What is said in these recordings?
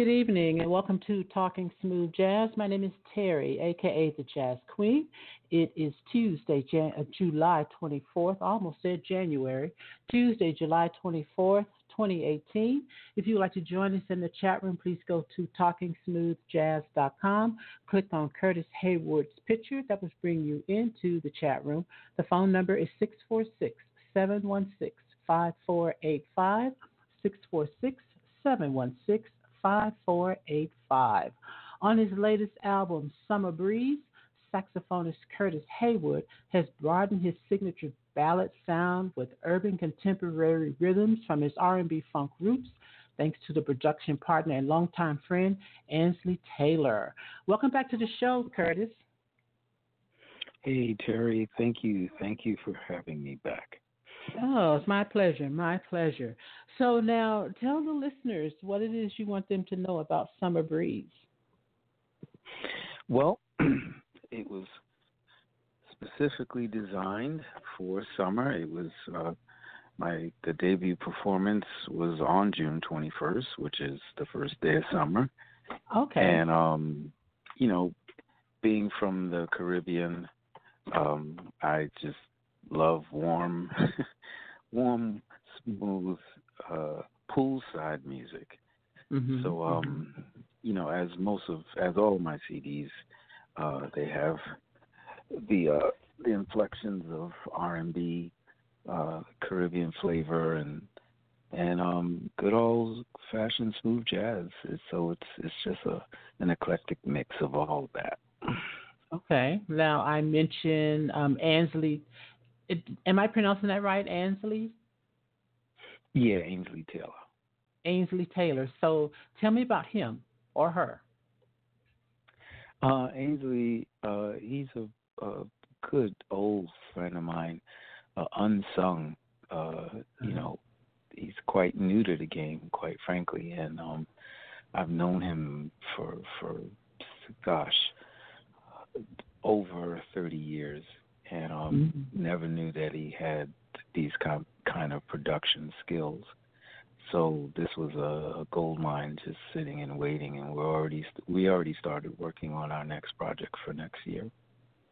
Good evening and welcome to Talking Smooth Jazz. My name is Terry, aka the Jazz Queen. It is Tuesday, Jan- uh, July 24th, almost said January. Tuesday, July 24th, 2018. If you would like to join us in the chat room, please go to talkingsmoothjazz.com. Click on Curtis Hayward's picture. That will bring you into the chat room. The phone number is 646 716 5485. 646 716 5485. On his latest album, Summer Breeze, saxophonist Curtis Hayward has broadened his signature ballad sound with urban contemporary rhythms from his R&B funk roots thanks to the production partner and longtime friend Ansley Taylor. Welcome back to the show, Curtis. Hey Terry, thank you. Thank you for having me back. Oh, it's my pleasure. My pleasure. So now tell the listeners what it is you want them to know about Summer Breeze. Well, it was specifically designed for summer. It was uh, my the debut performance was on June 21st, which is the first day of summer. Okay. And um, you know, being from the Caribbean, um, I just love warm, warm, smooth uh, poolside music. Mm-hmm. So, um, you know, as most of as all of my CDs, uh, they have the uh, the inflections of R and B, uh, Caribbean flavor, and and um, good old fashioned smooth jazz. So it's it's just a an eclectic mix of all of that. Okay. Now I mentioned um, Ansley. It, am I pronouncing that right, Ansley? Yeah, Ainsley Taylor. Ainsley Taylor. So tell me about him or her. Uh, Ainsley, uh, he's a, a good old friend of mine, uh, unsung. Uh, you know, he's quite new to the game, quite frankly, and um, I've known him for for gosh, over thirty years, and um, Mm-hmm. never knew that he had these kind kind of production skills. So this was a, a gold mine, just sitting and waiting, and we're already we already started working on our next project for next year.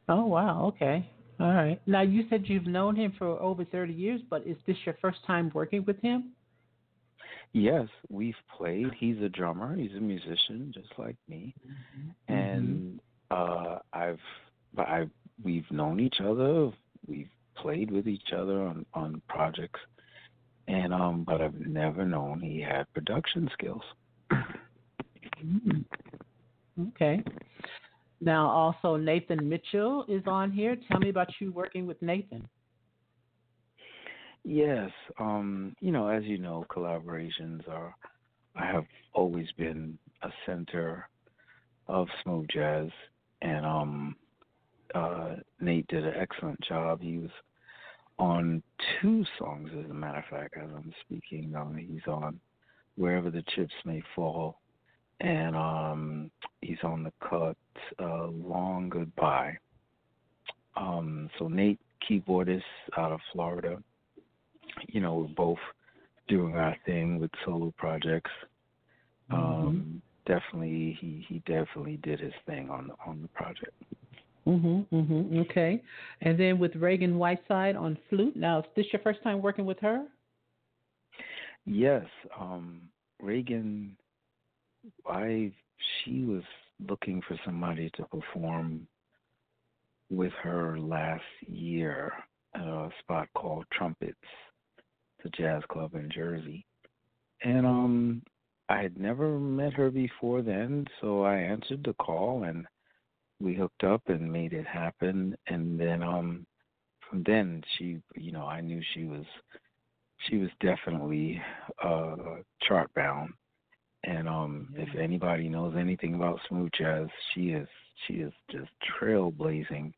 Oh wow. Okay. All right. Now you said you've known him for over thirty years, but is this your first time working with him? Yes, we've played. He's a drummer. He's a musician, just like me, and uh, I've I we've known each other. We've played with each other on on projects, and um, but I've never known he had production skills. Okay. Now also Nathan Mitchell is on here. Tell me about you working with Nathan. Yes, um, you know, as you know, collaborations are. I have always been a center of smooth jazz, and um, uh, Nate did an excellent job. He was on two songs, as a matter of fact, as I'm speaking. Um, he's on "Wherever the Chips May Fall," and um, he's on the cut uh, "Long Goodbye." Um, so Nate, keyboardist out of Florida you know, we're both doing our thing with solo projects. Um, definitely, he he definitely did his thing on the on the project. Mhm. Mhm. Okay. And then with Ragan Whiteside on flute. Now, is this your first time working with her? Yes, um, Ragan. I she was looking for somebody to perform with her last year at a spot called Trumpets, the jazz club in Jersey. And um I had never met her before then, so I answered the call and we hooked up and made it happen and then um from then she you know, I knew she was she was definitely uh chart bound And um, if anybody knows anything about smooth jazz, she is she is just trailblazing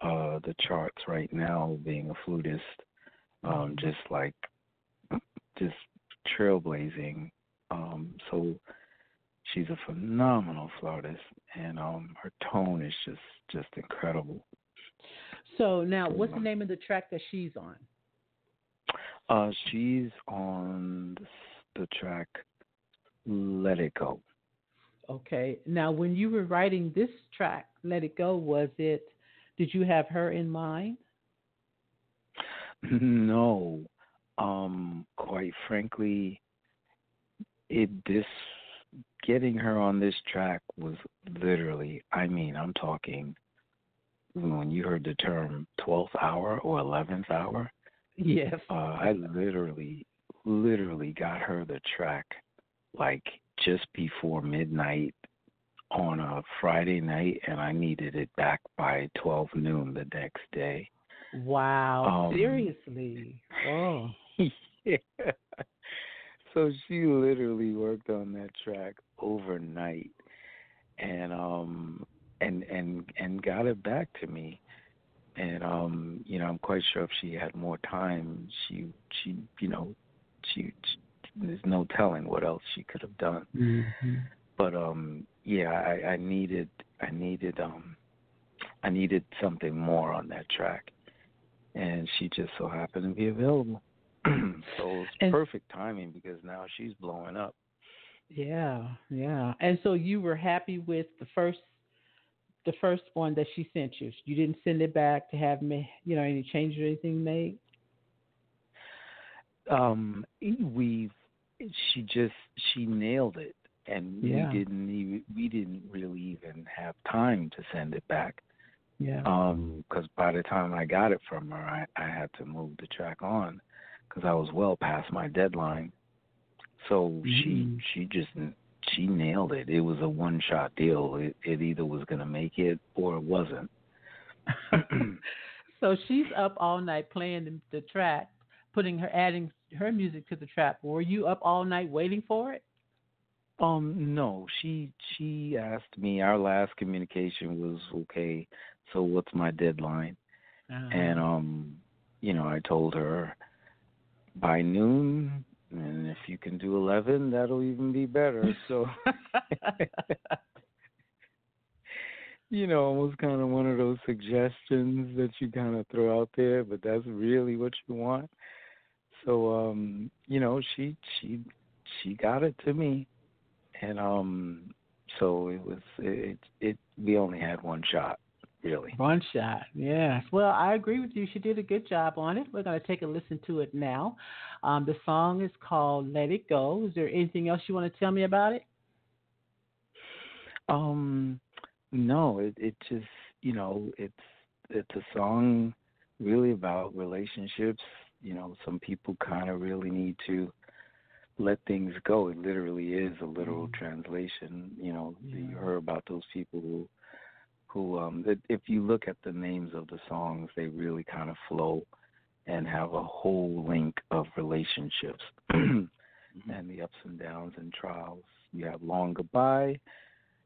uh, the charts right now, being a flutist, um, mm-hmm. just like just trailblazing. Um, so she's a phenomenal flautist, and um, her tone is just just incredible. So now, what's the name of the track that she's on? Uh, she's on the track "Let It Go." Okay. Now, when you were writing this track, "Let It Go," was it? Did you have her in mind? No. Um, quite frankly, it this getting her on this track was literally. I mean, I'm talking when you heard the term 12th hour or 11th hour. Yes. Uh, I literally, literally got her the track like just before midnight on a Friday night, and I needed it back by 12 noon the next day. Wow. Um, Seriously. Oh. yeah. So she literally worked on that track overnight. And um and and and got it back to me and um you know i'm quite sure if she had more time she she you know she, she there's no telling what else she could have done mm-hmm. but um yeah i i needed i needed um i needed something more on that track and she just so happened to be available so it's and, perfect timing because now she's blowing up yeah yeah and so you were happy with the first the first one that she sent you? You didn't send it back to have me, you know, any changes or anything made. Um, we, she just she nailed it, and yeah. we didn't even we didn't really even have time to send it back. Yeah. Um, because by the time I got it from her, I I had to move the track on, because I was well past my deadline. So mm-hmm. she she just she nailed it. It was a one shot deal. It, it either was going to make it or it wasn't. so she's up all night playing the, the track, putting her adding her music to the track. Were you up all night waiting for it? Um, no. She she asked me. Our last communication was okay. So what's my deadline? Uh-huh. And um, you know, I told her by noon and if you can do 11, that'll even be better. So, you know, almost kind of one of those suggestions that you kind of throw out there, but that's really what you want. So, um, you know, she she she got it to me, and um, so it was it it we only had one shot really. One shot, yes. Well, I agree with you. She did a good job on it. We're going to take a listen to it now. Um, the song is called "Let It Go." Is there anything else you want to tell me about it? Um, no. It it just you know it's it's a song really about relationships. You know, some people kind of really need to let things go. It literally is a literal mm-hmm. translation. You know, yeah. you heard about those people who who um that if you look at the names of the songs they really kind of flow and have a whole link of relationships mm-hmm. and the ups and downs and trials you have long goodbye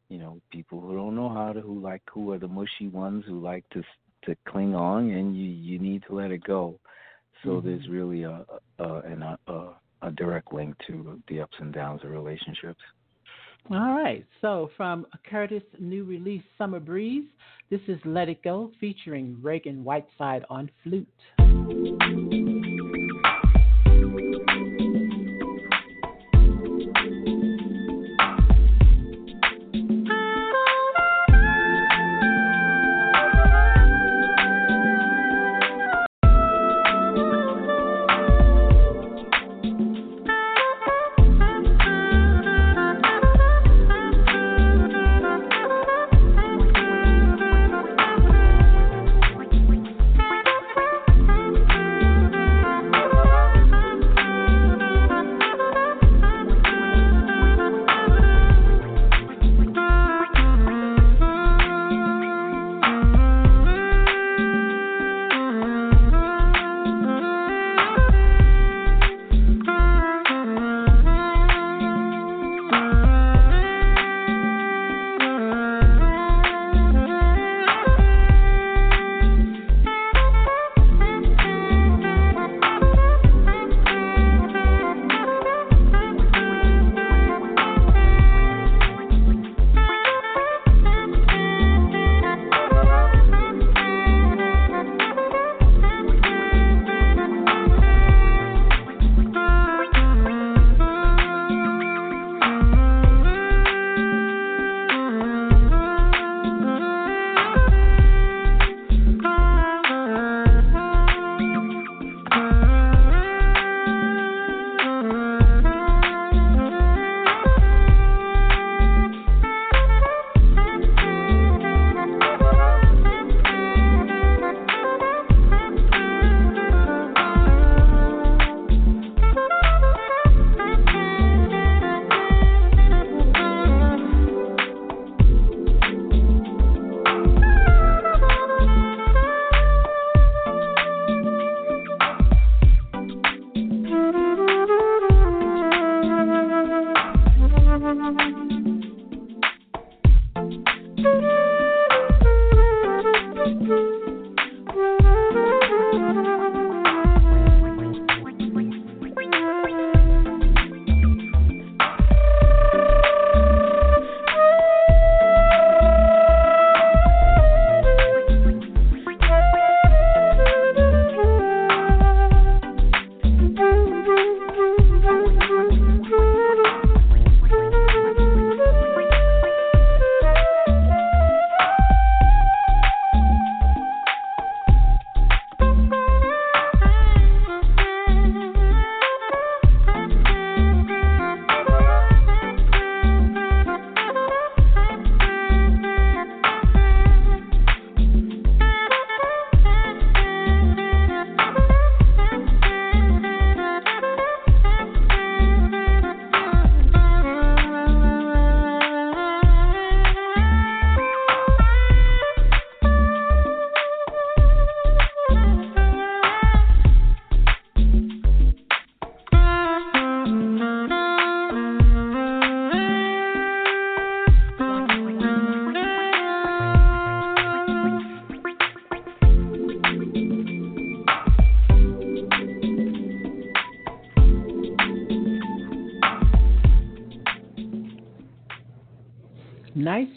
you know people who don't know how to who like who are the mushy ones who like to to cling on and you you need to let it go so mm-hmm. there's really a a, an, a a direct link to the ups and downs of relationships all right. So from Curtis' new release, Summer Breeze, this is Let It Go featuring Ragan Whiteside on flute.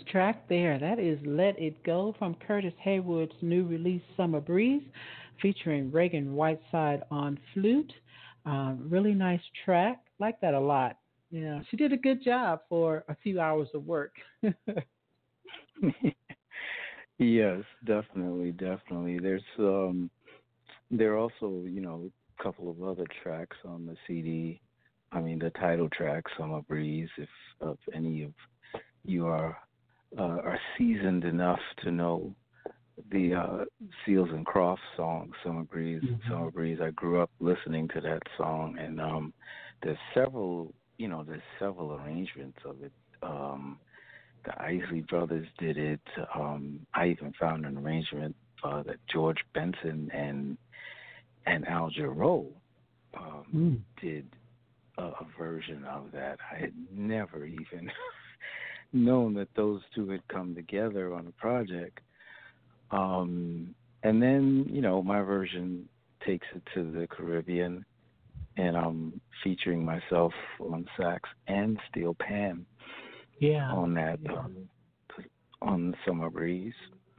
Track there. That is Let It Go from Curtis Haywood's new release, Summer Breeze, featuring Ragan Whiteside on flute. Uh, really nice track. Like that a lot. Yeah, she did a good job for a few hours of work. yes, definitely, definitely. There's um there are also, you know, a couple of other tracks on the CD. I mean, the title track, Summer Breeze, if, if any of you are uh, are seasoned enough to know the uh, Seals and Crofts song "Summer Breeze." Mm-hmm. Summer Breeze. I grew up listening to that song, and um, there's several, you know, there's several arrangements of it. Um, the Isley Brothers did it. Um, I even found an arrangement uh, that George Benson and and Al Jarreau um, mm. did a, a version of that. I had never even known that those two had come together on a project. Um, and then, you know, my version takes it to the Caribbean, and I'm featuring myself on sax and steel pan. Yeah. On that, yeah. Um, on Summer Breeze.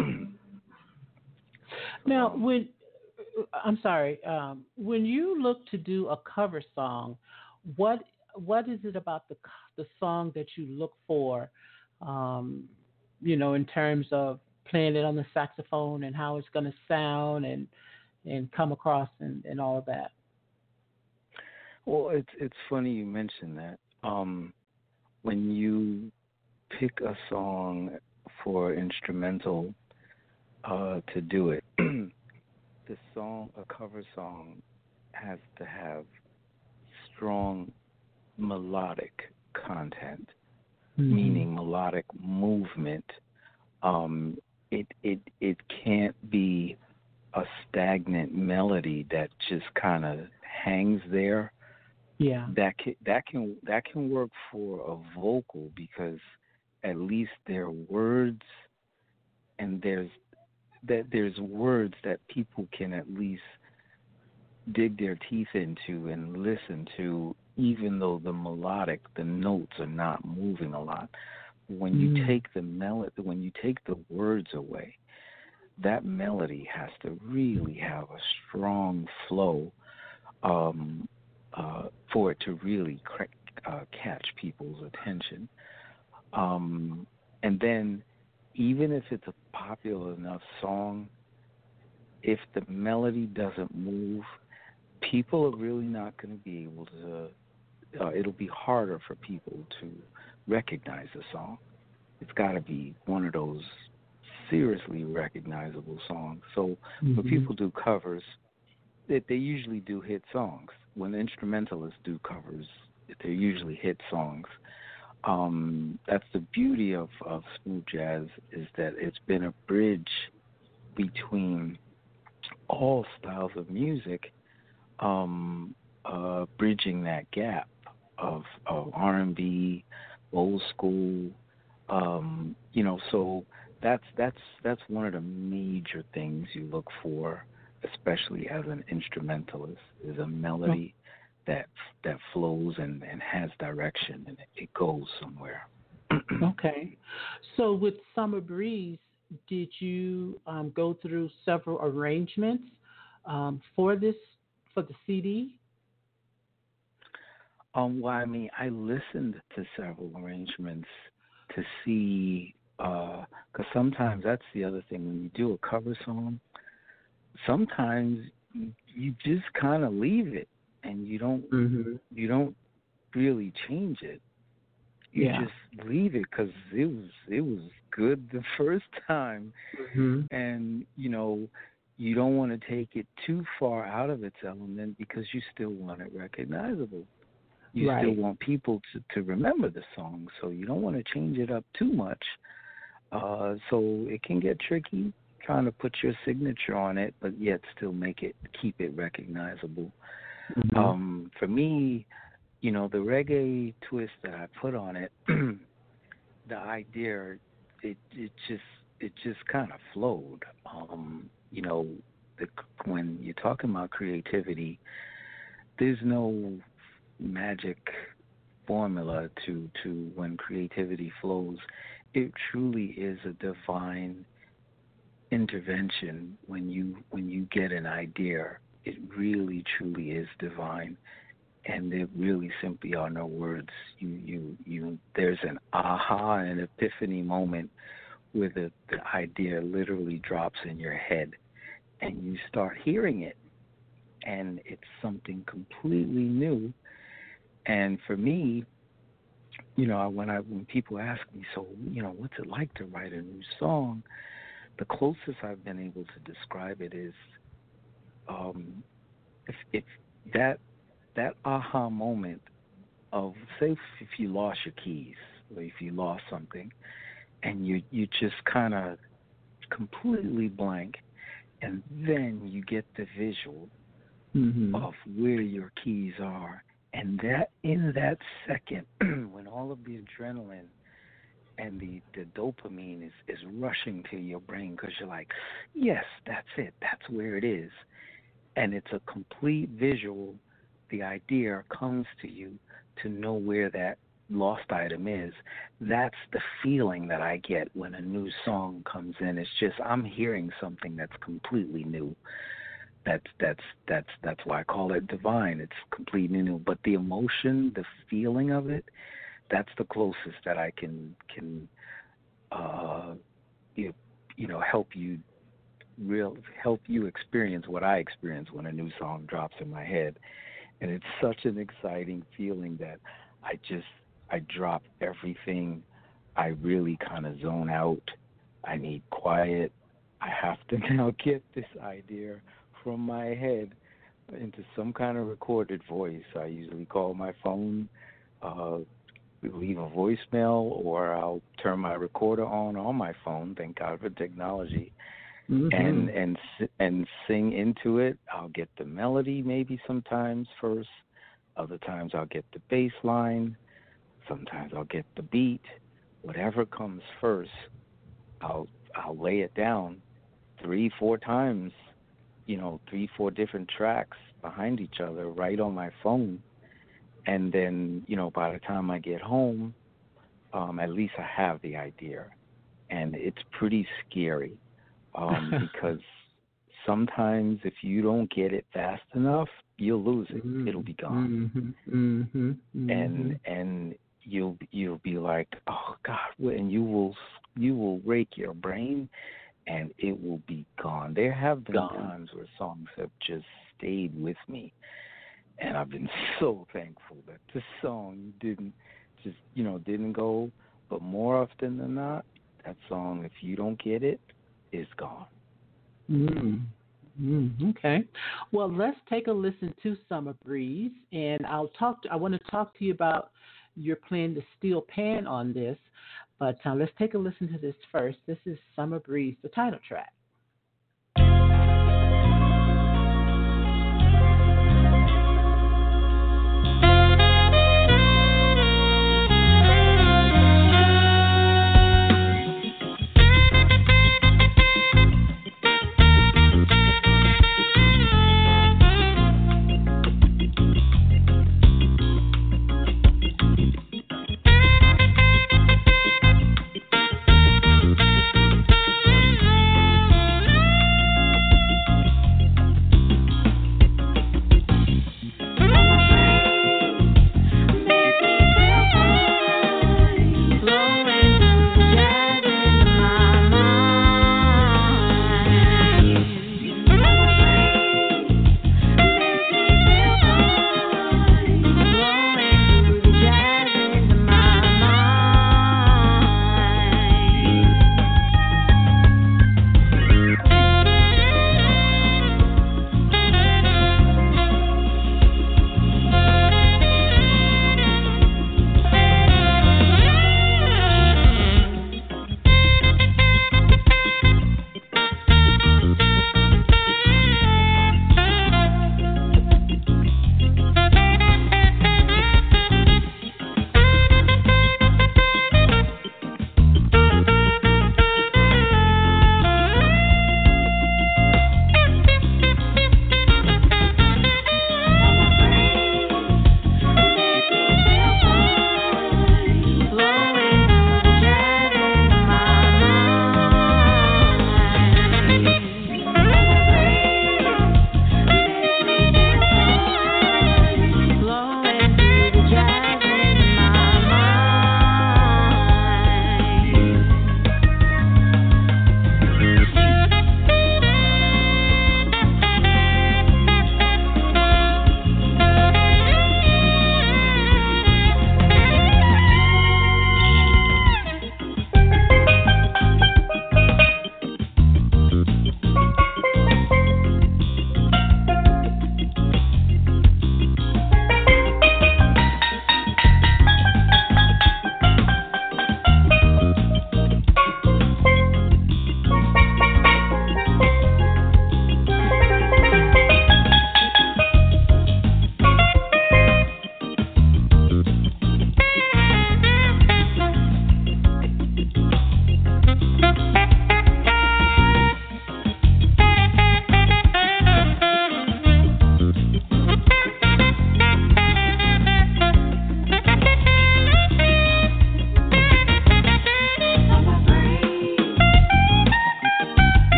now, um, when I'm sorry, um, when you look to do a cover song, what what is it about the the song that you look for? Um, you know, in terms of playing it on the saxophone and how it's going to sound and and come across and, and all of that. Well, it's it's funny you mentioned that. Um, when you pick a song for instrumental uh, to do it, the song, a cover song, has to have strong melodic content, mm-hmm. meaning melodic movement. Um, it it it can't be a stagnant melody that just kind of hangs there. Yeah. That can that can that can work for a vocal because at least there are words and there's that there's words that people can at least dig their teeth into and listen to even though the melodic the notes are not moving a lot when you mm. take the melody when you take the words away that melody has to really have a strong flow um, uh, for it to really uh, catch people's attention um, and then even if it's a popular enough song if the melody doesn't move people are really not going to be able to. Uh, it'll be harder for people to recognize the song. It's got to be one of those seriously recognizable songs. So mm-hmm. when people do covers, they, they usually do hit songs. When instrumentalists do covers, they're usually hit songs. Um, that's the beauty of, of smooth jazz is that it's been a bridge between all styles of music um, uh, bridging that gap of, of R&B, old school. Um, you know, so that's that's that's one of the major things you look for, especially as an instrumentalist, is a melody that that flows and, and has direction and it goes somewhere. okay, so with Summer Breeze, did you um, go through several arrangements um, for this for the CD? Um, well, I mean, I listened to several arrangements to see, because uh, sometimes that's the other thing when you do a cover song. Sometimes you just kind of leave it, and you don't mm-hmm. you don't really change it. You yeah. just leave it because it was it was good the first time, mm-hmm. and you know you don't want to take it too far out of its element because you still want it recognizable you right. still want people to, to remember the song, so you don't want to change it up too much. Uh, so it can get tricky trying to put your signature on it, but yet still make it keep it recognizable. Mm-hmm. Um, for me, you know, the reggae twist that I put on it, the idea, it it just it just kind of flowed. Um, you know, the, when you're talking about creativity, there's no magic formula to to when creativity flows. It truly is a divine intervention when you when you get an idea. It really truly is divine, and there really simply are no words. You you you. There's an aha an epiphany moment where the the idea literally drops in your head, and you start hearing it, and it's something completely new and for me, you know, when I when people ask me, so you know, what's it like to write a new song? The closest I've been able to describe it is, um, if, if that that aha moment of say if, if you lost your keys or if you lost something, and you you just kind of completely blank, and then you get the visual mm-hmm. of where your keys are and that in that second, when all of the adrenaline and the, the dopamine is, is rushing to your brain because you're like, yes, that's it, that's where it is. And it's a complete visual. The idea comes to you to know where that lost item is. That's the feeling that I get when a new song comes in. It's just I'm hearing something that's completely new that's that's that's that's why I call it divine. It's completely new. But the emotion, the feeling of it, that's the closest that I can can uh you, you know help you real help you experience what I experience when a new song drops in my head. And it's such an exciting feeling that I just I drop everything. I really kind of zone out. I need quiet. I have to now get this idea from my head into some kind of recorded voice. I usually call my phone, uh, leave a voicemail, or I'll turn my recorder on on my phone. Thank God for technology, mm-hmm. and and and sing into it. I'll get the melody maybe sometimes first. Other times I'll get the bass line. Sometimes I'll get the beat. Whatever comes first, I'll I'll lay it down three, four times you know, three, four different tracks behind each other right on my phone. And then, you know, by the time I get home, um, at least I have the idea. And it's pretty scary um, because sometimes if you don't get it fast enough, you'll lose it. Mm-hmm. It'll be gone. Mm-hmm. Mm-hmm. mm-hmm. And and you'll you'll be like, oh God, and you will you will rake your brain and it will be gone. There have been gone. times where songs have just stayed with me, and I've been so thankful that the song didn't just you know didn't go. But more often than not, that song, if you don't get it, is gone. Mm. Mm, okay. Well, let's take a listen to Summer Breeze, and I'll talk. To, I want to talk to you about your plan to steel pan on this. But uh, let's take a listen to this first. This is Summer Breeze, the title track.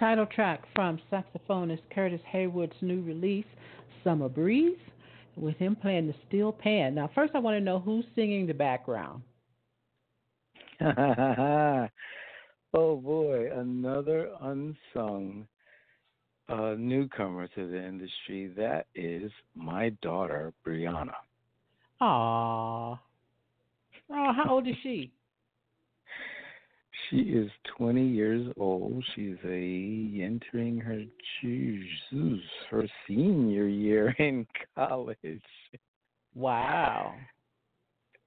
Title track from saxophonist Curtis Haywood's new release, Summer Breeze, with him playing the steel pan. Now, first, I want to know who's singing the background. oh boy, another unsung uh, newcomer to the industry. That is my daughter, Brianna. Aww. Oh, how old is she? She is 20 years old. She's a entering her Jesus, her senior year in college. Wow.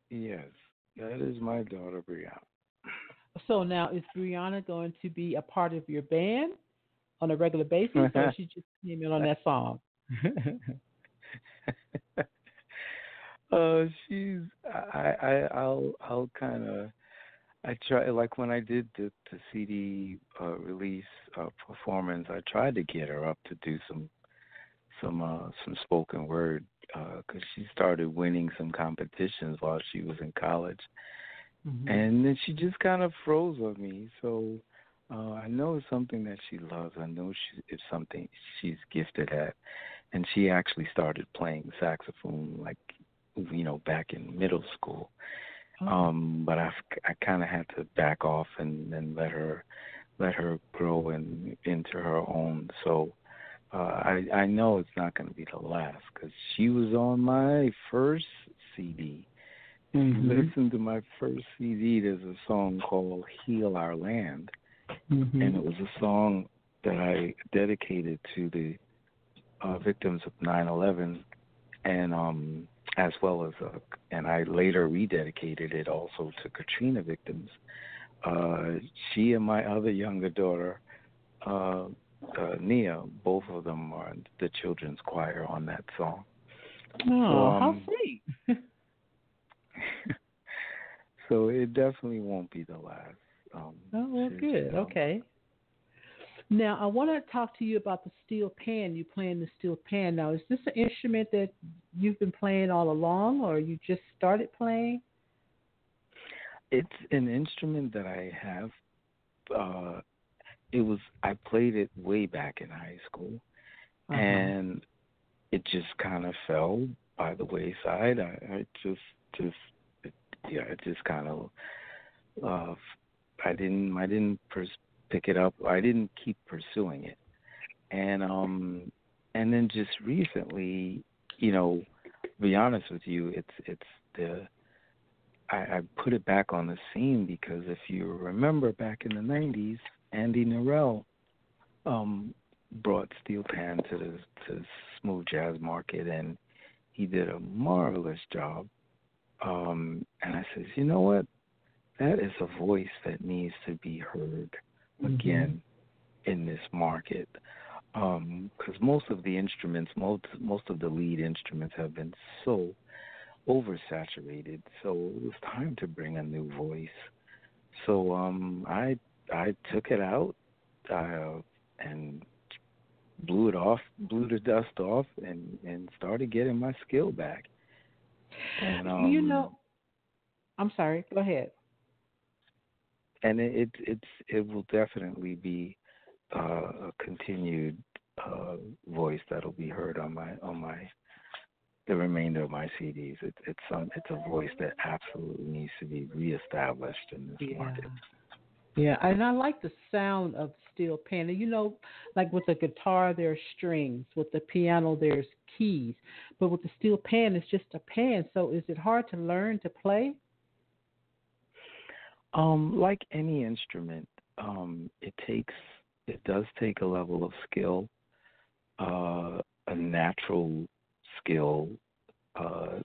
Yes, that is my daughter Brianna. So now is Brianna going to be a part of your band on a regular basis, or she just came in on that song? uh, she's I I I'll I'll kind of I try like when I did the the CD uh, release uh, performance, I tried to get her up to do some some uh, some spoken word because uh, she started winning some competitions while she was in college, mm-hmm. and then she just kind of froze on me. So uh, I know it's something that she loves. I know she, it's something she's gifted at, and she actually started playing saxophone like you know back in middle school. Um, but I, I kind of had to back off and then let her let her grow in, into her own. So uh, I I know it's not going to be the last because she was on my first CD. Mm-hmm. Listen to my first CD. There's a song called "Heal Our Land," mm-hmm. and it was a song that I dedicated to the uh, victims of 9/11, and um, as well as, uh, and I later rededicated it also to Katrina victims. Uh, she and my other younger daughter, uh, uh, Nia, both of them are the children's choir on that song. Oh, so, um, how sweet! so it definitely won't be the last. Um, oh, well, good. Um, okay. Now, I want to talk to you about the steel pan. You playing the steel pan. Now, is this an instrument that you've been playing all along, or you just started playing? It's an instrument that I have. Uh, it was I played it way back in high school, uh-huh. and it just kind of fell by the wayside. I, I just, just, it, yeah, it just kind of. Uh, I didn't, I didn't pers- pick it up. I didn't keep pursuing it, and um, and then just recently, you know, be honest with you, it's it's the I, I put it back on the scene because if you remember back in the '90s, Andy Narell um, brought steel pan to the to smooth jazz market, and he did a marvelous job. Um, and I says, you know what? That is a voice that needs to be heard. Again in this market because um, most of the instruments, most most of the lead instruments have been so oversaturated. So it was time to bring a new voice. So um, I I took it out uh, and blew it off, blew the dust off, and and started getting my skill back. And um, you know, I'm sorry. Go ahead and it, it it's it will definitely be uh, a continued uh, voice that'll be heard on my on my the remainder of my CDs. It, it's some it's a voice that absolutely needs to be reestablished in this yeah. market. Yeah, and I like the sound of steel pan. You know, like with the guitar, there's strings. With the piano, there's keys. But with the steel pan, it's just a pan. So is it hard to learn to play? Um, like any instrument, um, it takes it does take a level of skill, uh, a natural skill, uh,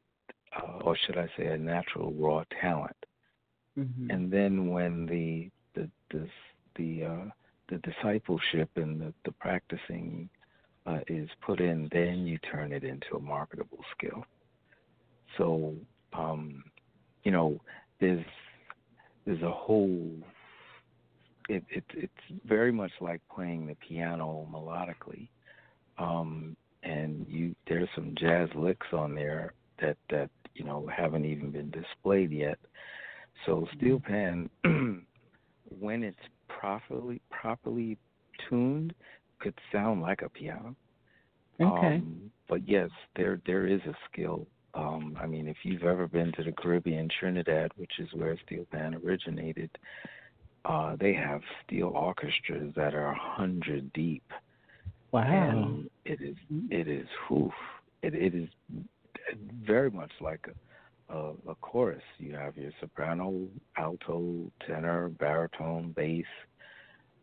uh, or should I say, a natural raw talent. Mm-hmm. And then when the the the the, uh, the discipleship and the, the practicing uh, is put in, then you turn it into a marketable skill. So, um, you know, there's there's a whole it, it it's very much like playing the piano melodically um and you there's some jazz licks on there that that you know haven't even been displayed yet so steel pan when it's properly properly tuned could sound like a piano. Okay. Um, but yes, there there is a skill. Um, I mean, if you've ever been to the Caribbean, Trinidad, which is where steel band originated, uh, they have steel orchestras that are a hundred deep. Wow. And it is it is whew, it it is very much like a, a a chorus. You have your soprano, alto, tenor, baritone, bass,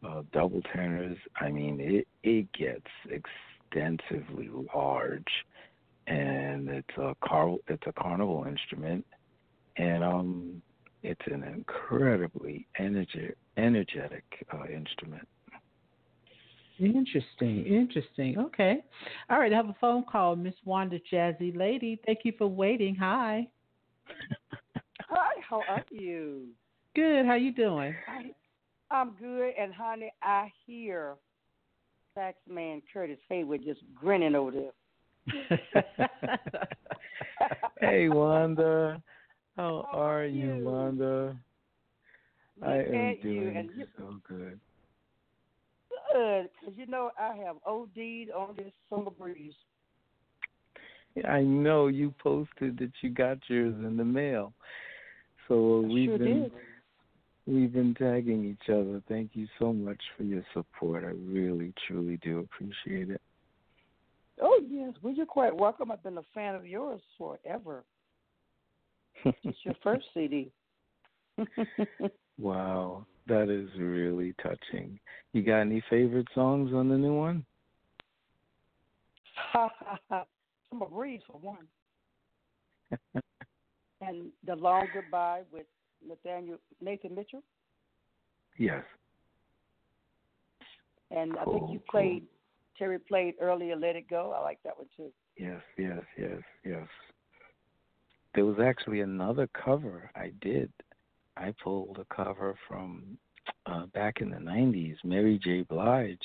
uh, double tenors. I mean, it it gets extensively large, and it's a car it's a carnival instrument, and um, it's an incredibly energetic energetic uh, instrument. Interesting, interesting. Okay. All right, I have a phone call, Miss Wanda Jazzy Lady. Thank you for waiting. Hi. Hi, how are you? Good. How you doing? I, I'm good, and honey, I hear Saxman Curtis Haywood just grinning over there. hey Wanda, how, How are are you, you? Wanda? I am doing you- so good. Good, because you know I have OD'd on this summer breeze. Yeah, I know you posted that you got yours in the mail. So uh, I we've sure been did. we've been tagging each other. Thank you so much for your support. I really truly do appreciate it. Oh yes, well you're quite welcome. I've been a fan of yours forever. It's your first CD. wow, that is really touching. You got any favorite songs on the new one? Ha. Summer breeze for one, and the long goodbye with Nathaniel Nathan Mitchell. Yes. And I think you cool. Terry played earlier. Let it go. I like that one too. Yes, yes, yes, yes. There was actually another cover I did. I pulled a cover from uh, back in the '90s. Mary J. Blige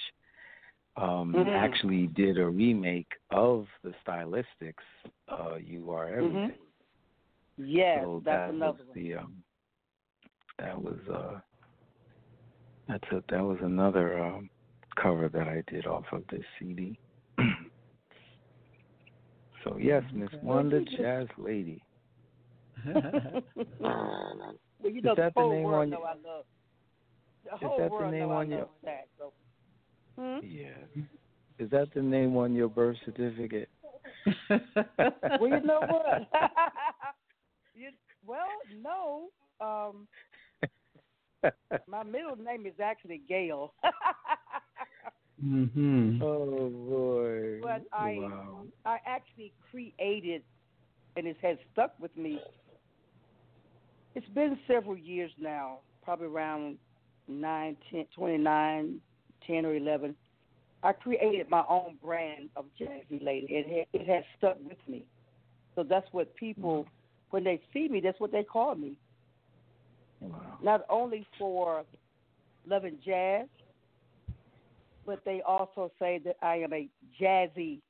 um, Mhm. actually did a remake of the Stylistics. Uh, you are everything. Yes, so that's that another was one. the um, that was uh, that's a that was another um, cover that I did off of this CD. so yes, Miss Okay. Wanda Jazz Lady. well, you Is know that the the name on your-. The Is that the name on your- that. So. Hmm? Yes. Is that the name on your birth certificate? well, you know what? you, well, no. Um, my middle name is actually Gail. Mhm. oh boy. But I- wow. I actually created, and it has stuck with me. It's been several years now, probably around 9, 10, 29, 10 or 11. I created my own brand of Jazzy Lady. It, ha- it has stuck with me. So that's what people, when they see me, that's what they call me. Wow. Not only for loving jazz, but they also say that I am a jazzy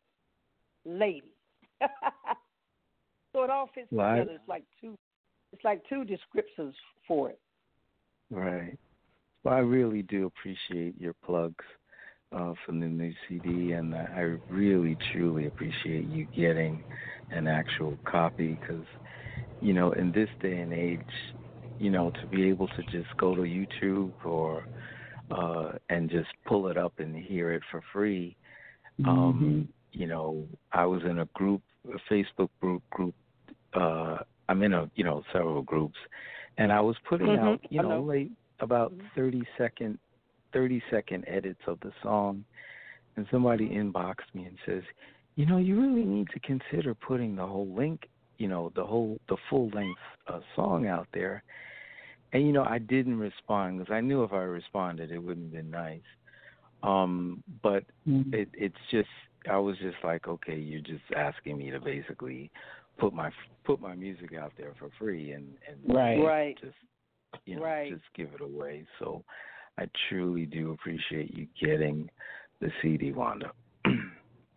lady. so it all fits Right. together. It's like two, it's like two descriptions for it. Right. Well, I really do appreciate your plugs uh, for the new CD, and I really, truly appreciate you getting an actual copy because, you know, in this day and age, you know, to be able to just go to YouTube or uh, and just pull it up and hear it for free. Um, you know, I was in a group, a Facebook group group. Uh, I'm in a, you know, several groups, and I was putting Mhm, out, you know, know. late about Mhm. thirty second, thirty second edits of the song, and somebody inboxed me and says, you know, you really need to consider putting the whole link, you know, the whole the full length uh, song out there. And you know, I didn't respond because I knew if I responded, it wouldn't have been nice. Um, but Mhm. it it's just I was just like, okay, you're just asking me to basically put my put my music out there for free and and Right. Right. just you know Right. just give it away. So I truly do appreciate you getting the CD, Wanda.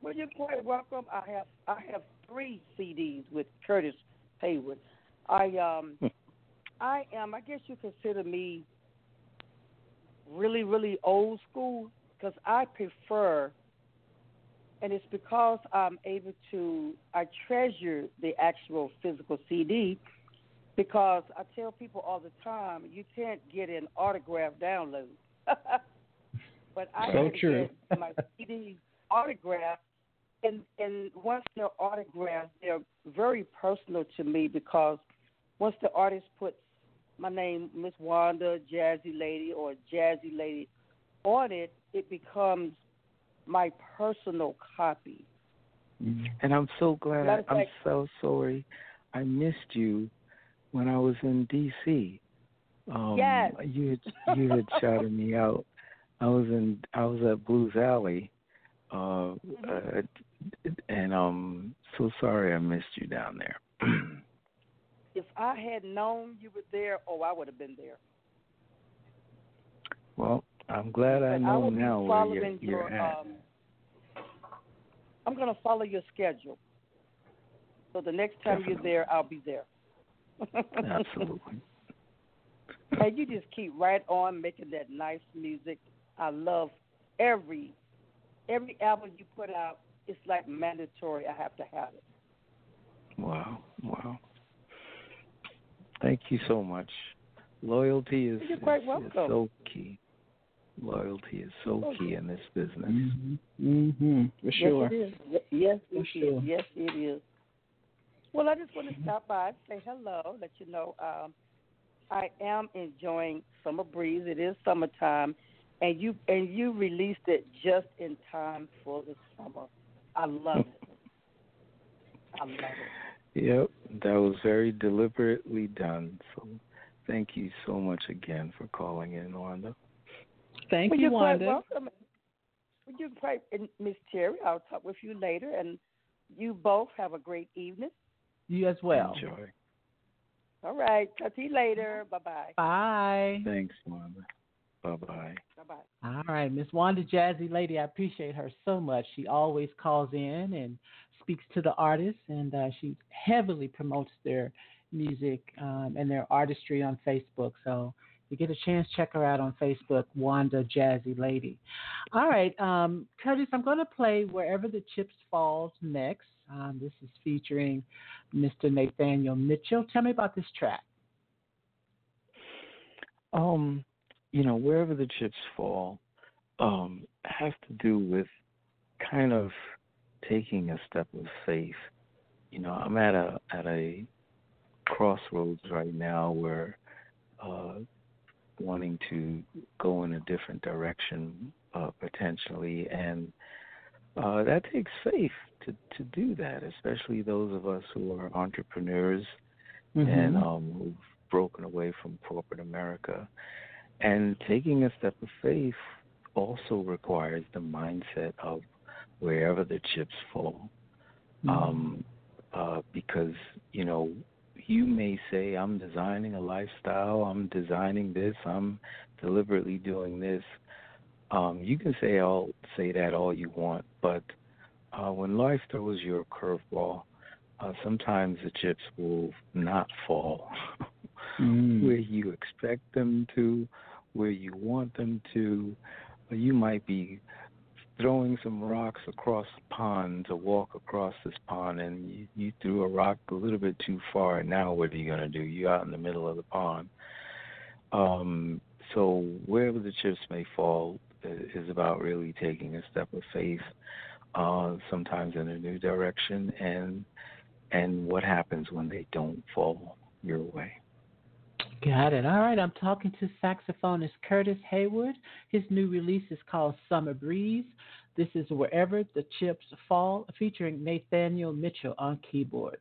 Well, you're quite welcome. I have I have three CDs with Curtis Haywood. I um I am I guess you consider me really really old school because I prefer, and it's because I'm able to, I treasure the actual physical CD because I tell people all the time, you can't get an autograph download. but I so can true. get my CD autograph, and and once they're autographed, they're very personal to me because once the artist puts my name, Miss Wanda, Jazzy Lady, or Jazzy Lady on it, it becomes my personal copy. And I'm so glad. Of I'm so sorry. I missed you when I was in D.C. Um, Yes. You had you had shouted me out. I was in I was at Blues Alley, uh, uh, and um, so sorry I missed you down there. If I had known you were there, oh, I would have been there. well, I'm glad I know be now where you're, you're your, at. Um, I'm going to follow your schedule. So the next time Definitely. you're there, I'll be there. Absolutely. and you just keep right on making that nice music. I love every every album you put out. It's like mandatory. I have to have it. Wow, wow. Thank you so much. Loyalty is, You're quite is- is welcome. so key. Loyalty is so key in this business. Mm-hmm. For sure. Yes, it is. Yes, For it sure. is. Yes, it is. Well, I just want to stop by say hello, let you know um, I am enjoying Summer Breeze. It is summertime, and you and you released it just in time for the summer. I love it. I love it. Yep, that was very deliberately done. So thank you so much again for calling in, Wanda. Thank well, you, you're quite Wanda. welcome. Well, you're quite, Miss Terry. I'll talk with you later, and you both have a great evening. You as well. Enjoy. All right, talk to you later. Bye bye. Bye. Thanks, Wanda. Bye bye. Bye bye. All right, Miss Wanda Jazzy Lady, I appreciate her so much. She always calls in and speaks to the artists, and uh, she heavily promotes their music um, and their artistry on Facebook. So if you get a chance, check her out on Facebook, Wanda Jazzy Lady. All right, um, Curtis, I'm going to play Wherever the Chips Falls next. Um, this is featuring Mr. Nathaniel Mitchell. Tell me about this track. Um, you know, wherever the chips fall, um, has to do with kind of taking a step of faith. You know, I'm at a at a crossroads right now where uh wanting to go in a different direction uh potentially and uh that takes faith to to do that, especially those of us who are entrepreneurs and um, who've broken away from corporate America. And taking a step of faith also requires the mindset of wherever the chips fall. Um, uh, because, you know, you may say, I'm designing a lifestyle, I'm designing this, I'm deliberately doing this. Um, you can say all say that all you want, but uh, when life throws you a curveball, uh, sometimes the chips will not fall Mm. where you expect them to, where you want them to. You might be throwing some rocks across the pond to walk across this pond, and you, you threw a rock a little bit too far. And now what are you going to do? You're out in the middle of the pond. Um, so wherever the chips may fall is about really taking a step of faith, uh, sometimes in a new direction, and and what happens when they don't fall your way. Got it. All right. I'm talking to saxophonist Curtis Haywood. His new release is called Summer Breeze. This is Wherever the Chips Fall, featuring Nathaniel Mitchell on keyboards.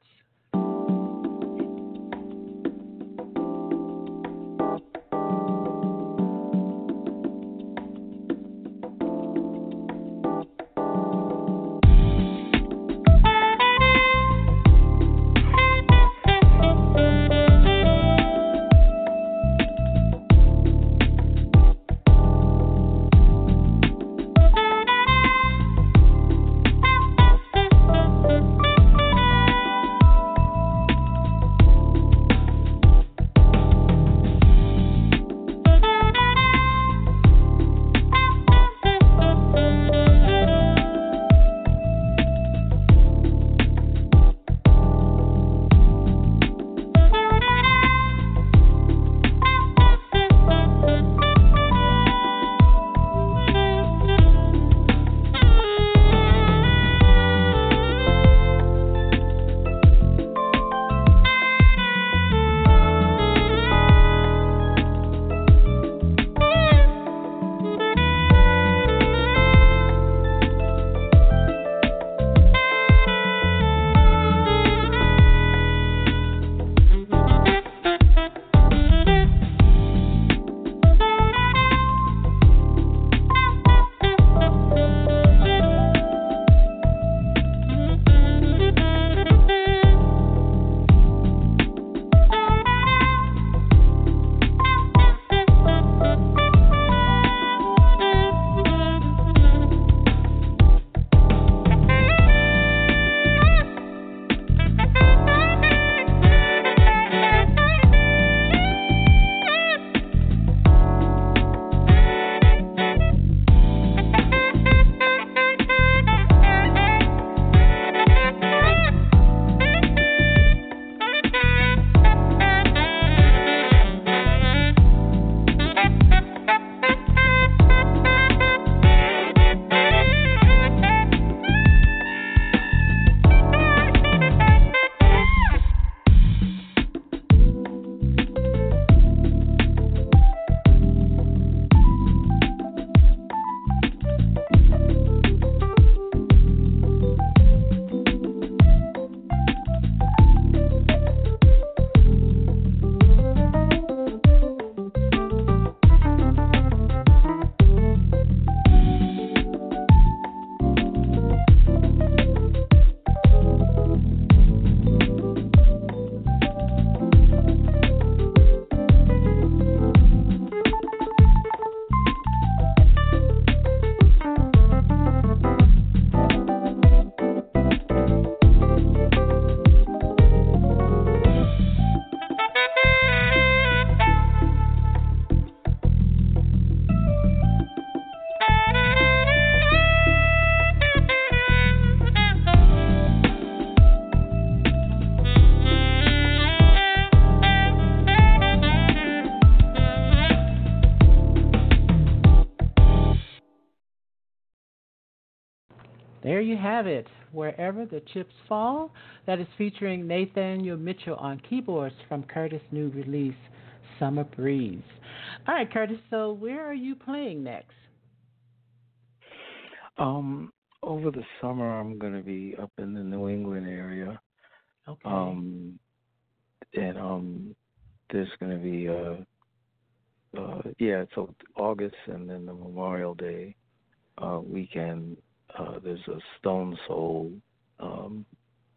You have it. Wherever the chips fall, that is featuring Nathaniel Mitchell on keyboards from Curtis' new release, Summer Breeze. All right, Curtis. So where are you playing next? Um, over the summer, I'm going to be up in the New England area. Okay. Um, and um, there's going to be uh, uh, yeah, so August and then the Memorial Day uh, weekend. Uh, there's a Stone Soul um,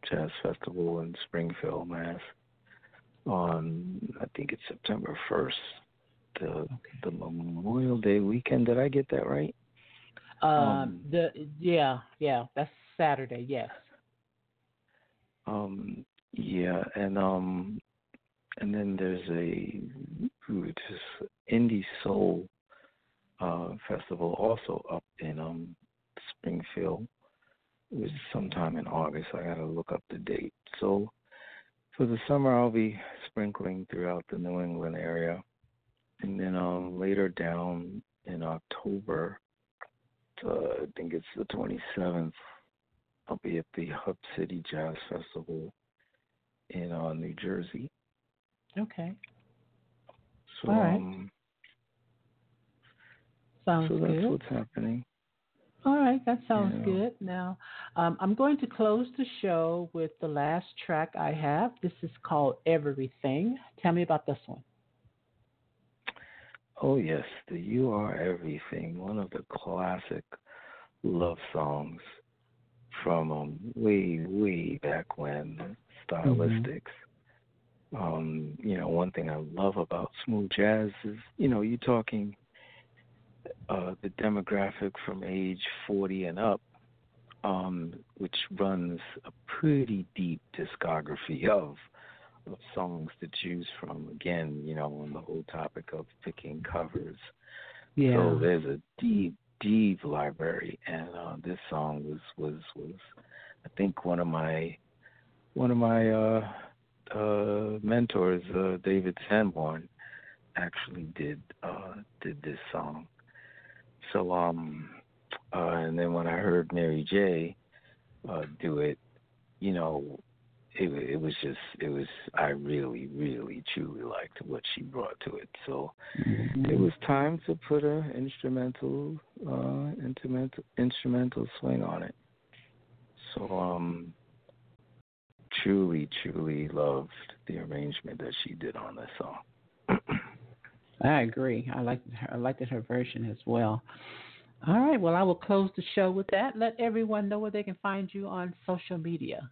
Jazz Festival in Springfield, Mass. On I think it's September 1st, the okay. the Memorial Day weekend. Did I get that right? Um, um, the yeah, yeah, that's Saturday. Yes. Um, yeah, and um, and then there's a just indie soul uh, festival also up in um Springfield. It was sometime in August. I got to look up the date. So for the summer, I'll be sprinkling throughout the New England area, and then um later down in October, uh, I think it's the 27th. I'll be at the Hub City Jazz Festival in uh, New Jersey. Okay. So, All right. Um, sounds so that's good. what's happening. All right, that sounds Yeah. good. Now, um, I'm going to close the show with the last track I have. This is called Everything. Tell me about this one. Oh yes, the "You Are Everything," one of the classic love songs from um, way, way back when. Stylistics. Um, you know, one thing I love about smooth jazz is, you know, you're talking uh, the demographic from age 40 and up, um, which runs a pretty deep discography of of songs to choose from. Again, you know, on the whole topic of picking covers. Yeah. So there's a deep, deep library, and uh, this song was was was, I think one of my one of my uh, uh, mentors, uh, David Sanborn, actually did uh, did this song. So um, uh, and then when I heard Mary J. Uh, do it, you know, it it was just it was I really really truly liked what she brought to it. So mm-hmm. it was time to put a instrumental uh, instrumental instrumental swing on it. So um truly, truly loved the arrangement that she did on this song. I agree. I liked her, I liked her version as well. All right. Well, I will close the show with that. Let everyone know where they can find you on social media.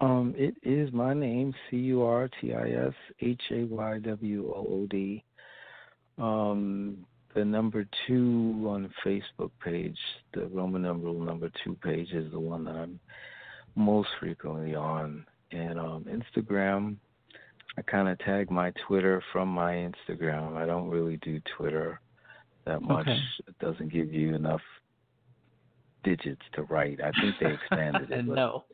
Um, it is my name, C U R T I S H A Y W O O D. Um, the number two on the Facebook page, the Roman numeral number two page, is the one that I'm most frequently on. And um, Instagram, I kind of tag my Twitter from my Instagram. I don't really do Twitter that much. Okay. It doesn't give you enough digits to write. I think they expanded it. no.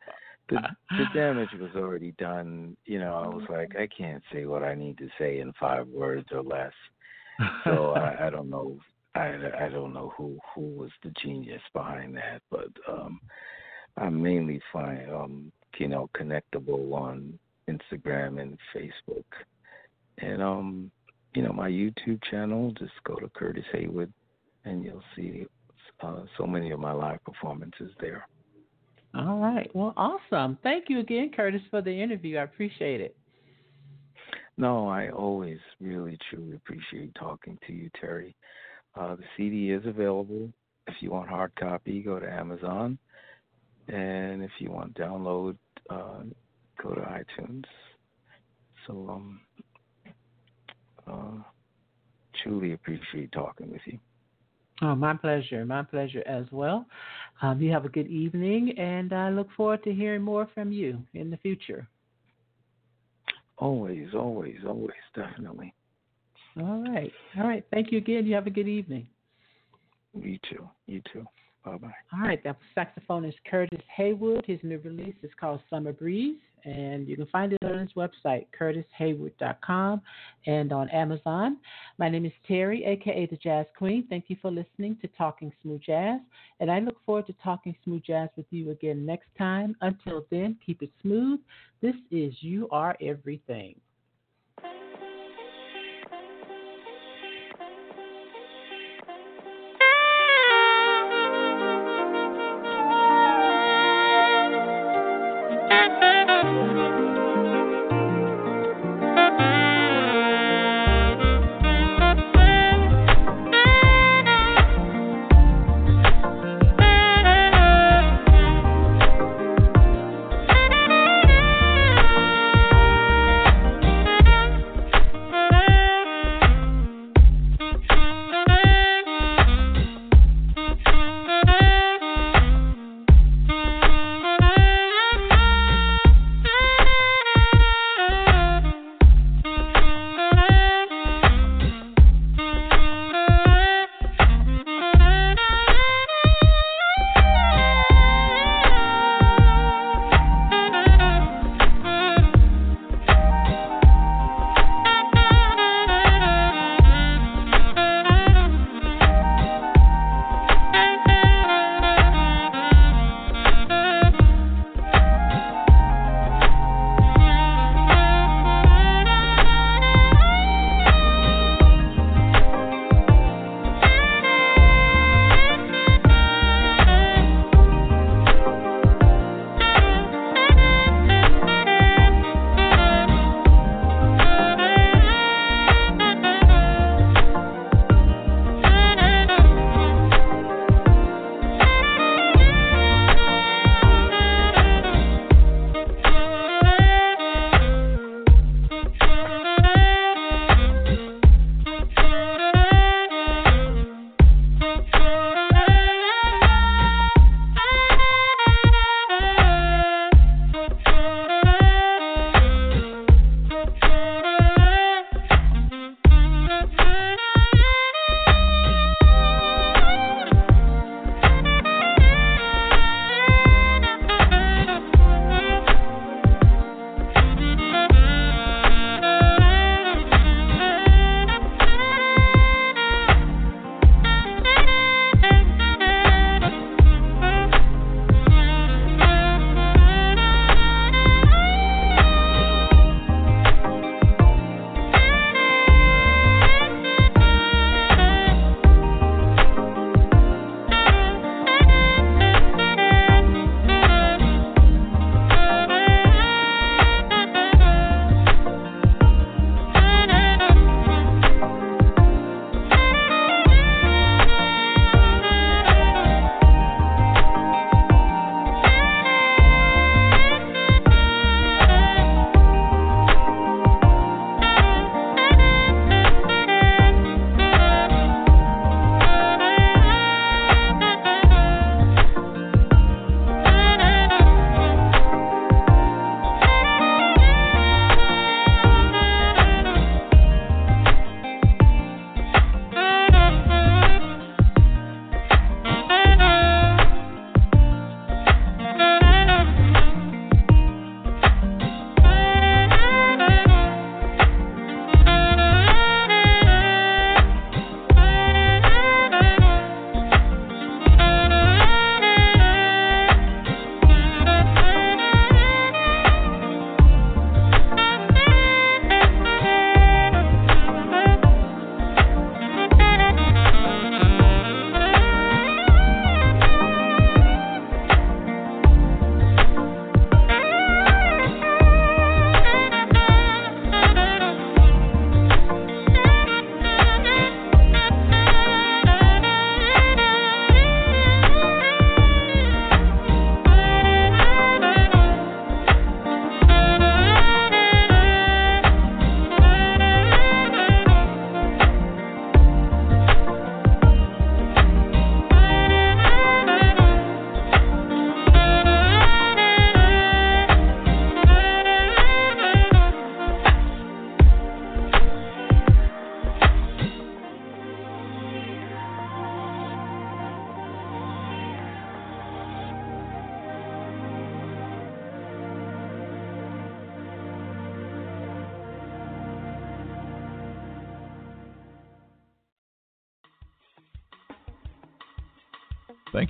The, the damage was already done. You know, I was like, I can't say what I need to say in five words or less. So I, I don't know. I, I don't know who who was the genius behind that, but um I mainly find um, you know, connectable on Instagram and Facebook. And um, you know, my YouTube channel, just go to Curtis Haywood and you'll see uh, so many of my live performances there. All right. Well, awesome. Thank you again, Curtis, for the interview. I appreciate it. No, I always really truly appreciate talking to you, Terry. Uh, the CD is available. If you want hard copy, go to Amazon. And if you want download, uh, go to iTunes. So um, uh, truly appreciate talking with you. Oh, my pleasure. My pleasure as well. Um, you have a good evening, and I look forward to hearing more from you in the future. Always, always, always, definitely. All right. All right. Thank you again. You have a good evening. You too. You too. Bye bye. All right, that saxophonist Curtis Haywood. His new release is called Summer Breeze, and you can find it on his website, curtishaywood.com, and on Amazon. My name is Terry, aka the Jazz Queen. Thank you for listening to Talking Smooth Jazz, and I look forward to talking smooth jazz with you again next time. Until then, keep it smooth. This is You Are Everything.